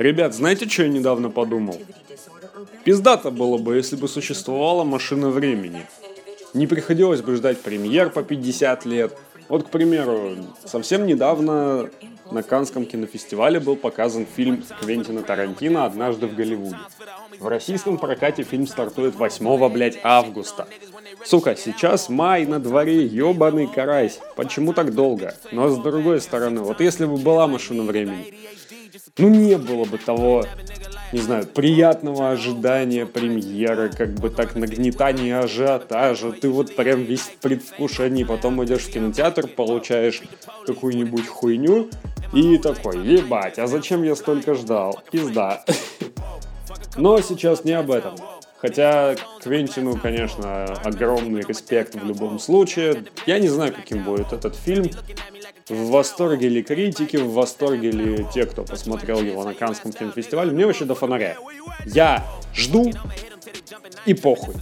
Ребят, знаете, что я недавно подумал? Пиздато было бы, если бы существовала машина времени. Не приходилось бы ждать премьер по 50 лет. Вот, к примеру, совсем недавно на Канском кинофестивале был показан фильм Квентина Тарантино «Однажды в Голливуде». В российском прокате фильм стартует 8, блядь, августа. Сука, сейчас май на дворе, ебаный карась. Почему так долго? Но с другой стороны, вот если бы была машина времени, ну не было бы того, не знаю, приятного ожидания премьеры, как бы так нагнетания ажиотажа. Ты вот прям весь в предвкушении, потом идешь в кинотеатр, получаешь какую-нибудь хуйню и такой, ебать, а зачем я столько ждал? Пизда. Но сейчас не об этом. Хотя Квентину, конечно, огромный респект в любом случае. Я не знаю, каким будет этот фильм. В восторге ли критики, в восторге ли те, кто посмотрел его на Канском кинофестивале. Мне вообще до фонаря. Я жду и похуй.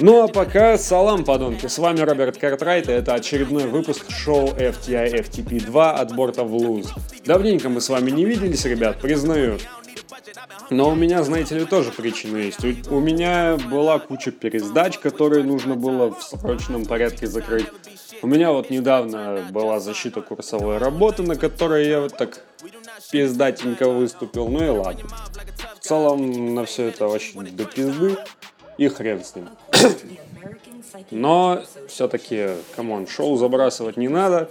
Ну а пока салам, подонки, с вами Роберт Картрайт, и это очередной выпуск шоу FTI FTP 2 от борта в луз. Давненько мы с вами не виделись, ребят, признаю. Но у меня, знаете ли, тоже причина есть. У, у меня была куча пересдач, которые нужно было в срочном порядке закрыть. У меня вот недавно была защита курсовой работы, на которой я вот так пиздатенько выступил. Ну и ладно. В целом на все это вообще до пизды. И хрен с ним. Но все-таки, come on, шоу забрасывать не надо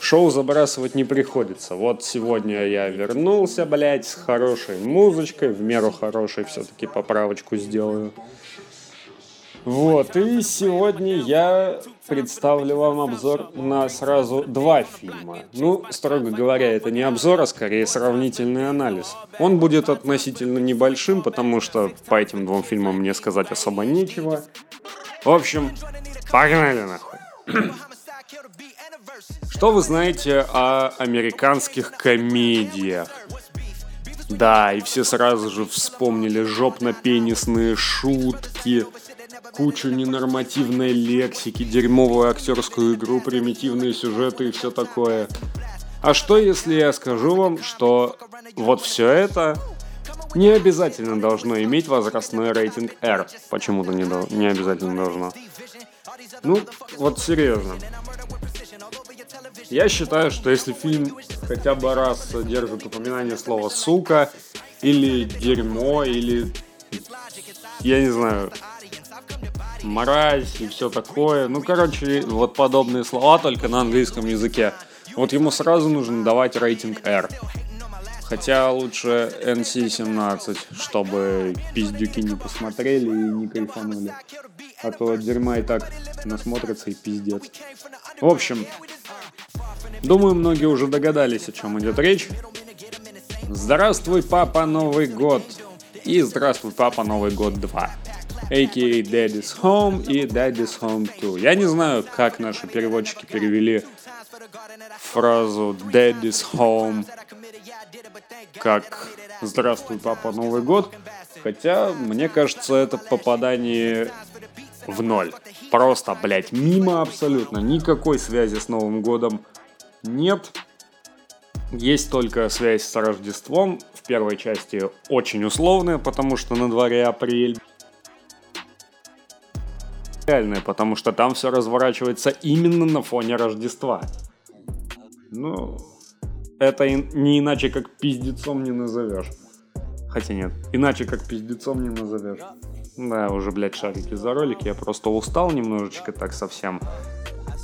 шоу забрасывать не приходится. Вот сегодня я вернулся, блядь, с хорошей музычкой, в меру хорошей все-таки поправочку сделаю. Вот, и сегодня я представлю вам обзор на сразу два фильма. Ну, строго говоря, это не обзор, а скорее сравнительный анализ. Он будет относительно небольшим, потому что по этим двум фильмам мне сказать особо нечего. В общем, погнали нахуй. Что вы знаете о американских комедиях? Да, и все сразу же вспомнили жопно-пенисные шутки, кучу ненормативной лексики, дерьмовую актерскую игру, примитивные сюжеты и все такое. А что если я скажу вам, что вот все это не обязательно должно иметь возрастной рейтинг R. Почему-то не, до... не обязательно должно. Ну, вот серьезно. Я считаю, что если фильм хотя бы раз содержит упоминание слова «сука», или «дерьмо», или, я не знаю, «мразь» и все такое, ну, короче, вот подобные слова только на английском языке, вот ему сразу нужно давать рейтинг R. Хотя лучше NC-17, чтобы пиздюки не посмотрели и не кайфанули. А то дерьма и так насмотрятся и пиздец. В общем, Думаю, многие уже догадались, о чем идет речь. Здравствуй, папа, Новый год! И Здравствуй, папа, Новый год 2. A.K.A. Daddy's Home и Daddy's Home 2. Я не знаю, как наши переводчики перевели фразу Daddy's Home как «Здравствуй, папа, Новый год», хотя, мне кажется, это попадание в ноль. Просто, блядь, мимо абсолютно. Никакой связи с Новым годом нет. Есть только связь с Рождеством. В первой части очень условная, потому что на дворе апрель. Реальная, потому что там все разворачивается именно на фоне Рождества. Ну, это не иначе как пиздецом не назовешь. Хотя нет, иначе как пиздецом не назовешь. Да, уже, блядь, шарики за ролик. Я просто устал немножечко так совсем.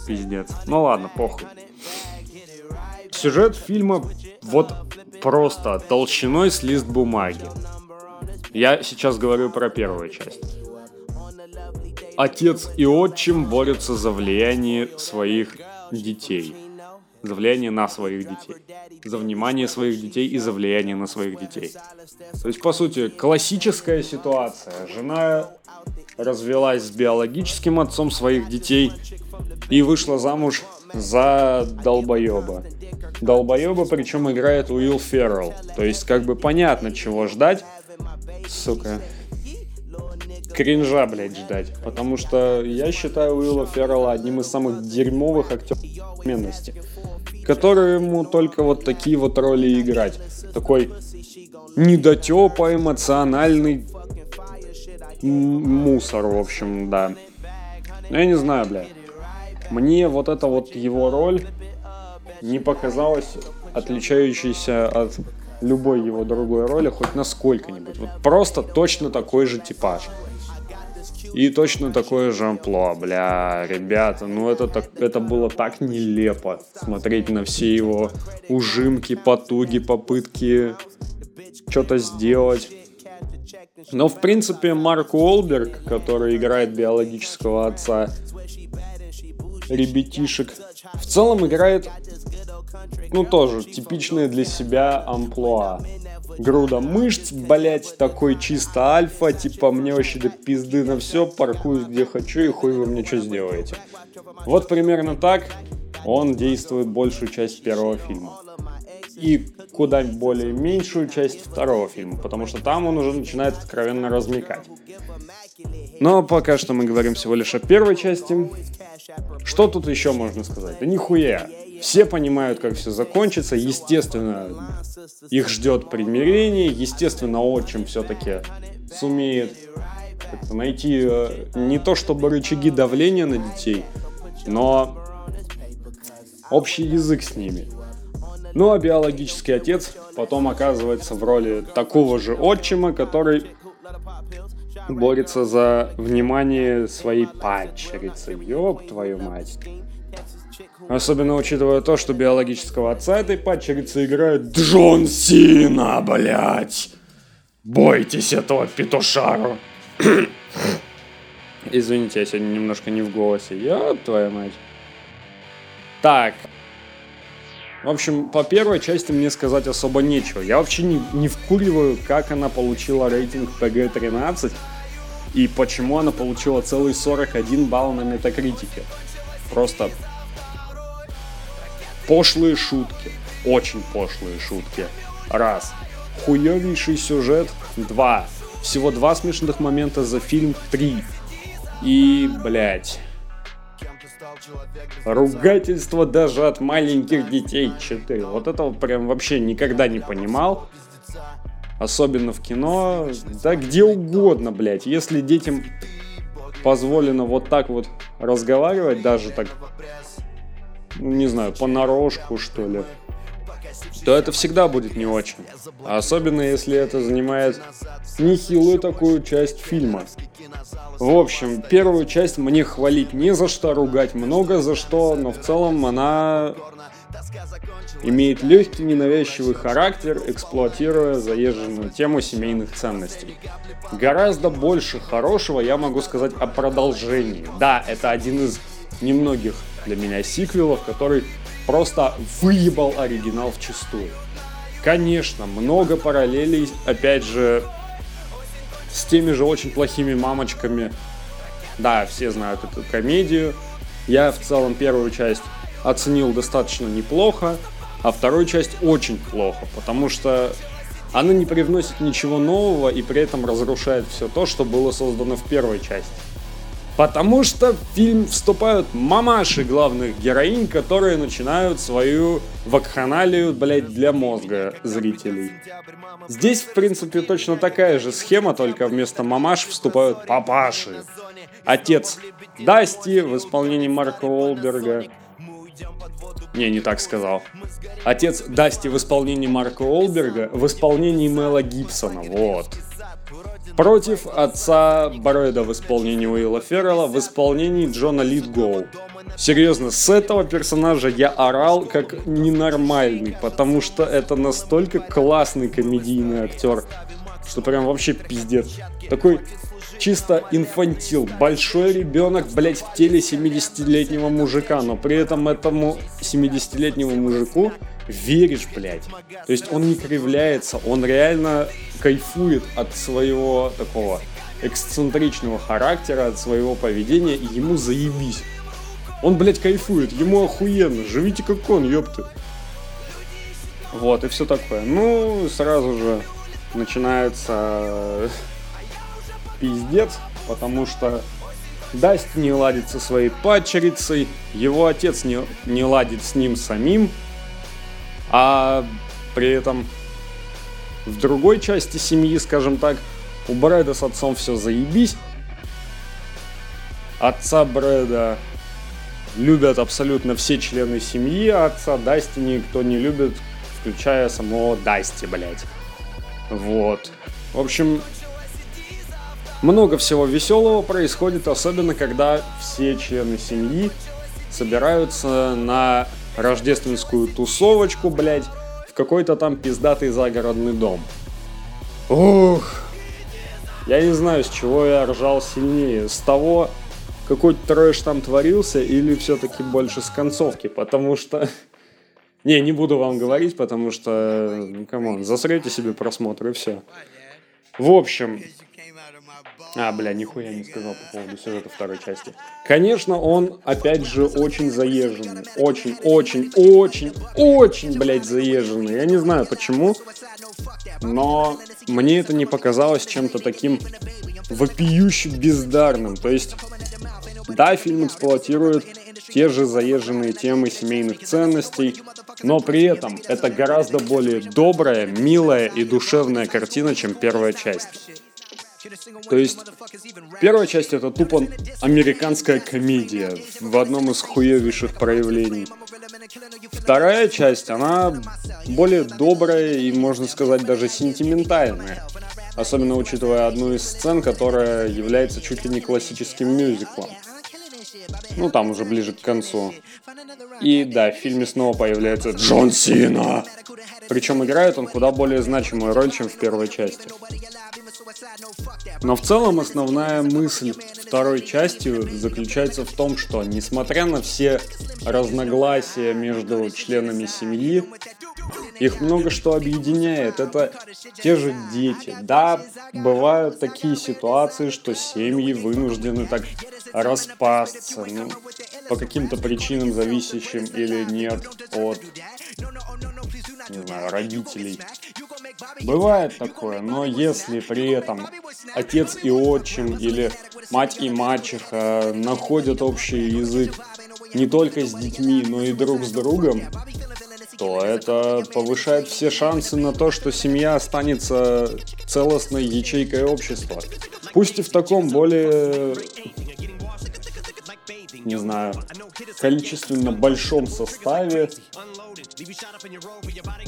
Пиздец. Ну ладно, похуй. Сюжет фильма вот просто толщиной с лист бумаги. Я сейчас говорю про первую часть. Отец и отчим борются за влияние своих детей. За влияние на своих детей. За внимание своих детей и за влияние на своих детей. То есть, по сути, классическая ситуация. Жена развелась с биологическим отцом своих детей и вышла замуж за долбоеба. Долбоеба, причем играет Уилл Феррелл. То есть, как бы понятно, чего ждать. Сука. Кринжа, блядь, ждать. Потому что я считаю Уилла Феррелла одним из самых дерьмовых актеров современности. который ему только вот такие вот роли играть. Такой недотепа, эмоциональный мусор, в общем, да. Ну, я не знаю, бля. Мне вот эта вот его роль не показалась отличающейся от любой его другой роли хоть на сколько-нибудь. Вот просто точно такой же типаж. И точно такое же амплуа, бля, ребята, ну это, так, это было так нелепо смотреть на все его ужимки, потуги, попытки что-то сделать. Но, в принципе, Марк Уолберг, который играет биологического отца ребятишек, в целом играет, ну, тоже типичное для себя амплуа груда мышц, блять, такой чисто альфа, типа мне вообще до пизды на все, паркуюсь где хочу и хуй вы мне что сделаете. Вот примерно так он действует большую часть первого фильма. И куда более меньшую часть второго фильма, потому что там он уже начинает откровенно размекать. Но пока что мы говорим всего лишь о первой части. Что тут еще можно сказать? Да нихуя. Все понимают, как все закончится. Естественно, их ждет примирение. Естественно, отчим все-таки сумеет найти э, не то чтобы рычаги давления на детей, но общий язык с ними. Ну а биологический отец потом оказывается в роли такого же отчима, который борется за внимание своей падчерицы. Ёб твою мать. Особенно учитывая то, что биологического отца этой падчерицы играет Джон Сина, блять. Бойтесь этого петушару. Извините, я сегодня немножко не в голосе. Ёб твою мать. Так. В общем, по первой части мне сказать особо нечего. Я вообще не, не вкуриваю, как она получила рейтинг PG-13 и почему она получила целый 41 балл на метакритике. Просто Пошлые шутки. Очень пошлые шутки. Раз. Хуевейший сюжет. Два. Всего два смешных момента за фильм. Три. И, блядь. Ругательство даже от маленьких детей. Четыре. Вот этого прям вообще никогда не понимал. Особенно в кино. Да где угодно, блядь. Если детям позволено вот так вот разговаривать, даже так ну, не знаю, понарошку, что ли, то это всегда будет не очень. Особенно если это занимает нехилую такую часть фильма. В общем, первую часть мне хвалить не за что, ругать много за что, но в целом она имеет легкий ненавязчивый характер, эксплуатируя заезженную тему семейных ценностей. Гораздо больше хорошего я могу сказать о продолжении. Да, это один из немногих для меня сиквелов, который просто выебал оригинал в чистую. Конечно, много параллелей, опять же, с теми же очень плохими мамочками. Да, все знают эту комедию. Я в целом первую часть оценил достаточно неплохо, а вторую часть очень плохо, потому что она не привносит ничего нового и при этом разрушает все то, что было создано в первой части. Потому что в фильм вступают мамаши главных героинь, которые начинают свою вакханалию, блять, для мозга зрителей. Здесь, в принципе, точно такая же схема, только вместо мамаш вступают папаши. Отец Дасти в исполнении Марка Уолберга. Не, не так сказал. Отец Дасти в исполнении Марка Уолберга в исполнении Мела Гибсона. Вот против отца Баройда в исполнении Уилла Феррелла в исполнении Джона Литгоу. Серьезно, с этого персонажа я орал как ненормальный, потому что это настолько классный комедийный актер, что прям вообще пиздец. Такой чисто инфантил, большой ребенок, блять, в теле 70-летнего мужика, но при этом этому 70-летнему мужику веришь, блядь. То есть он не кривляется, он реально кайфует от своего такого эксцентричного характера, от своего поведения, и ему заебись. Он, блядь, кайфует, ему охуенно, живите как он, ёпты. Вот, и все такое. Ну, сразу же начинается пиздец, потому что Даст не ладит со своей падчерицей, его отец не, не ладит с ним самим, А при этом в другой части семьи, скажем так, у Брэда с отцом все заебись. Отца Брэда любят абсолютно все члены семьи, а отца Дасти никто не любит, включая самого Дасти, блядь. Вот. В общем, много всего веселого происходит, особенно когда все члены семьи собираются на рождественскую тусовочку, блядь, в какой-то там пиздатый загородный дом. Ух, я не знаю, с чего я ржал сильнее. С того, какой трэш там творился, или все-таки больше с концовки, потому что... Не, не буду вам говорить, потому что, ну, come on, засрете себе просмотр и все. В общем, а, бля, нихуя не сказал по поводу сюжета второй части. Конечно, он, опять же, очень заезженный. Очень, очень, очень, очень, блядь, заезженный. Я не знаю почему, но мне это не показалось чем-то таким вопиющим бездарным. То есть, да, фильм эксплуатирует те же заезженные темы семейных ценностей, но при этом это гораздо более добрая, милая и душевная картина, чем первая часть. То есть, первая часть это тупо американская комедия в одном из хуевейших проявлений. Вторая часть, она более добрая и, можно сказать, даже сентиментальная. Особенно учитывая одну из сцен, которая является чуть ли не классическим мюзиклом. Ну, там уже ближе к концу. И да, в фильме снова появляется Джон Сина. Причем играет он куда более значимую роль, чем в первой части. Но в целом основная мысль второй части заключается в том, что несмотря на все разногласия между членами семьи, их много что объединяет. Это те же дети. Да, бывают такие ситуации, что семьи вынуждены так распасться, ну, по каким-то причинам, зависящим или нет от, не знаю, родителей. Бывает такое, но если при этом отец и отчим или мать и мачеха находят общий язык не только с детьми, но и друг с другом, то это повышает все шансы на то, что семья останется целостной ячейкой общества. Пусть и в таком более не знаю, количественно большом составе.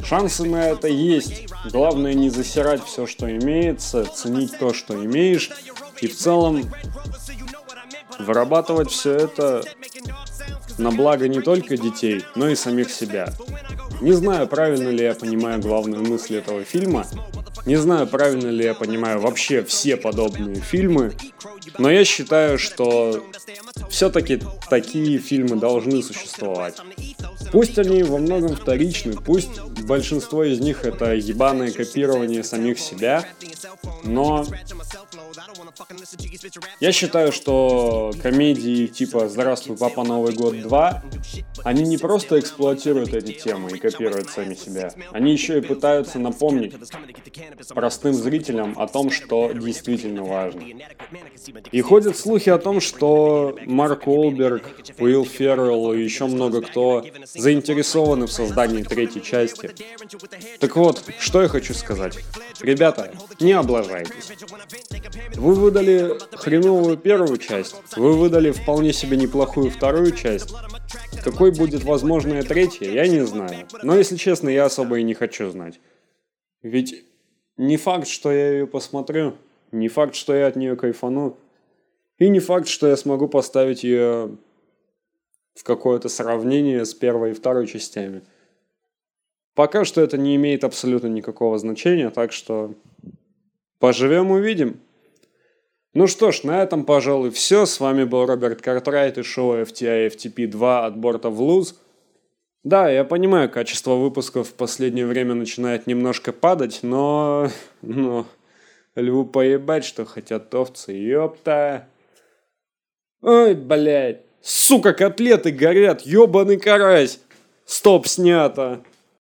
Шансы на это есть. Главное не засирать все, что имеется, ценить то, что имеешь. И в целом вырабатывать все это на благо не только детей, но и самих себя. Не знаю, правильно ли я понимаю главную мысль этого фильма, не знаю, правильно ли я понимаю вообще все подобные фильмы, но я считаю, что все-таки такие фильмы должны существовать. Пусть они во многом вторичны, пусть большинство из них это ебаное копирование самих себя, но я считаю, что комедии типа «Здравствуй, папа, Новый год 2» они не просто эксплуатируют эти темы и копируют сами себя, они еще и пытаются напомнить простым зрителям о том, что действительно важно. И ходят слухи о том, что Марк Уолберг, Уилл Феррелл и еще много кто заинтересованы в создании третьей части. Так вот, что я хочу сказать. Ребята, не облажайтесь. Вы выдали хреновую первую часть, вы выдали вполне себе неплохую вторую часть. Какой будет возможная третья, я не знаю. Но если честно, я особо и не хочу знать. Ведь не факт, что я ее посмотрю, не факт, что я от нее кайфану, и не факт, что я смогу поставить ее в какое-то сравнение с первой и второй частями. Пока что это не имеет абсолютно никакого значения, так что поживем увидим. Ну что ж, на этом, пожалуй, все. С вами был Роберт Картрайт и шоу FTI FTP 2 от борта в луз. Да, я понимаю, качество выпусков в последнее время начинает немножко падать, но... но... Льву поебать, что хотят овцы, ёпта. Ой, блядь. Сука, котлеты горят, ёбаный карась. Стоп, снято.